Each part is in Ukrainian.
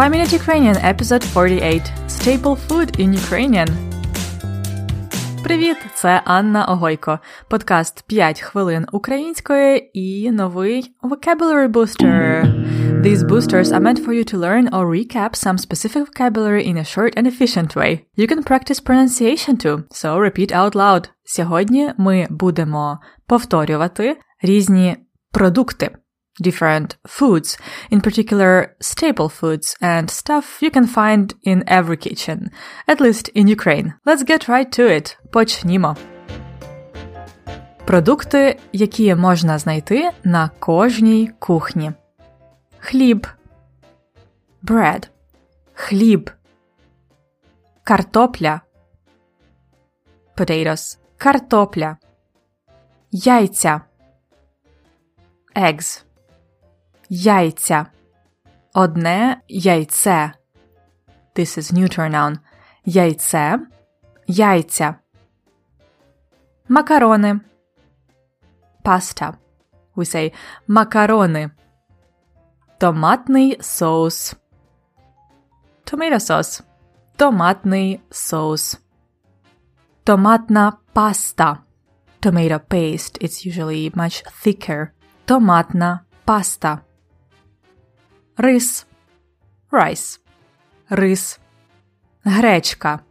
5 Minute Ukrainian Episode 48 Staple Food in Ukrainian. Привіт! Це Анна Огойко. Подкаст 5 хвилин української і новий Vocabulary Booster. These boosters are meant for you to learn or recap some specific vocabulary in a short and efficient way. You can practice pronunciation too, so repeat out loud. Сьогодні ми будемо повторювати різні продукти different foods, in particular staple foods and stuff you can find in every kitchen, at least in Ukraine. Let's get right to it. Почнімо. Продукти, які можна знайти на кожній кухні. Хліб. Bread. Хліб. Картопля. Potatoes. Картопля. Яйця. Eggs яйця. Одне яйце. This is neuter noun. Яйце. Яйця. Макарони. Pasta. We say макарони. Томатний соус. Tomato sauce. Томатний соус. Томатна паста. Tomato paste. It's usually much thicker. Томатна паста. рис, rice, рис, гречка,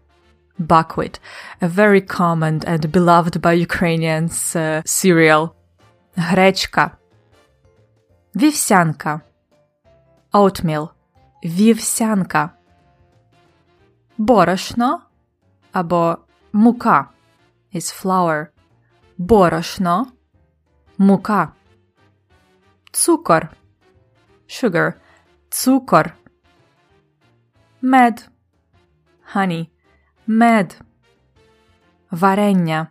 buckwheat, a very common and beloved by Ukrainians uh, cereal, гречка, вівсянка, oatmeal, вівсянка, борошно або мука is flour, борошно, мука, цукор, sugar, цукор, мед, honey, мед, варення,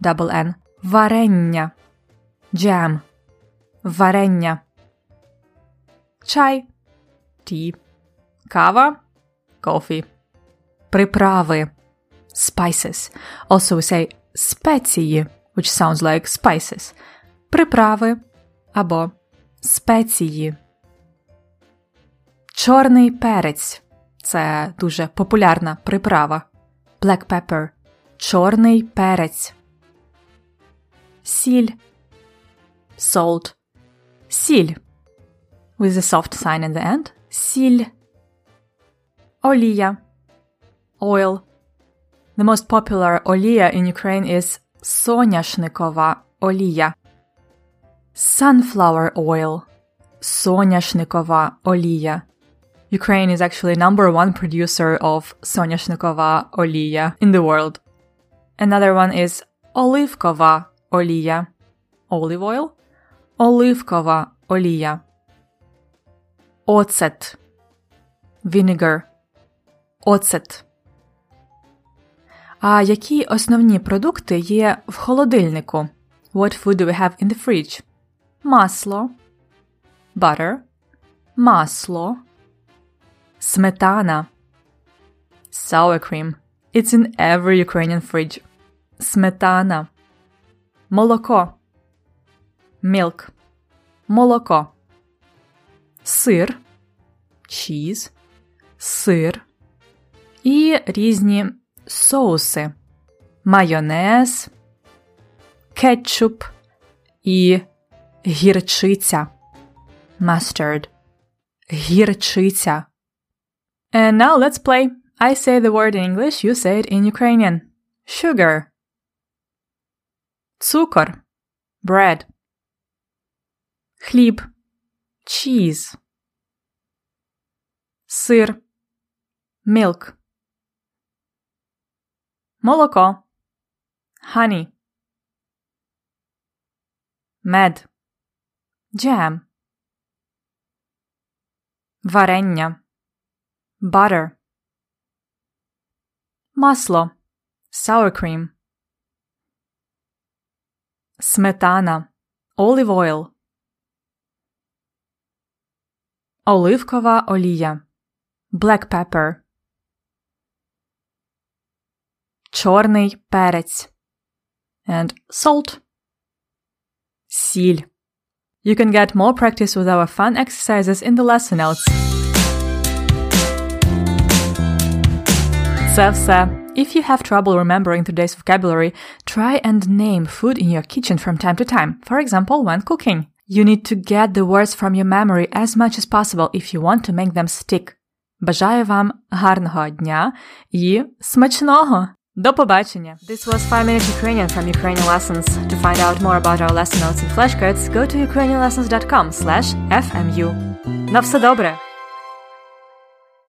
double N, варення, jam, варення, чай, tea, кава, coffee, приправи, spices. Also we say спеції, which sounds like spices. Приправи або спеції. Чорний перець це дуже популярна приправа. Black pepper. Чорний перець. Сіль. Salt. Сіль. With a soft sign in the end. Сіль. Олія. Oil. The most popular олія in Ukraine is соняшникова олія. Sunflower oil. Соняшникова олія. Ukraine is actually number one producer of Sonyashnikova oliya in the world. Another one is Olivkova oliya. Olive oil? Olivkova oliya. Оцет. Vinegar. Оцет. А які основні продукти є в холодильнику? What food do we have in the fridge? Масло. Butter. Масло. Smetana. Sour cream. It's in every Ukrainian fridge. Smetana. Молоко. Milk. Молоко. Сир. Cheese. Сир. І різні соуси. Майонез. Кетчуп. І гірчиця. Mustard. Гірчиця. And now let's play. I say the word in English, you say it in Ukrainian. Sugar. Цукор. Bread. Хліб. Cheese. Сир. Milk. Молоко. Honey. Мед. Jam. Варення butter масло sour cream сметана olive oil оливкова олія black pepper чорний перець and salt сіль You can get more practice with our fun exercises in the lesson notes. Це все. If you have trouble remembering today's vocabulary, try and name food in your kitchen from time to time, for example, when cooking. You need to get the words from your memory as much as possible if you want to make them stick. Бажаю вам гарного дня і смачного! До побачення! This was 5 Minute Ukrainian from Ukrainian Lessons. To find out more about our lesson notes and flashcards, go to ukrainianlessons.com slash fmu. На все добре!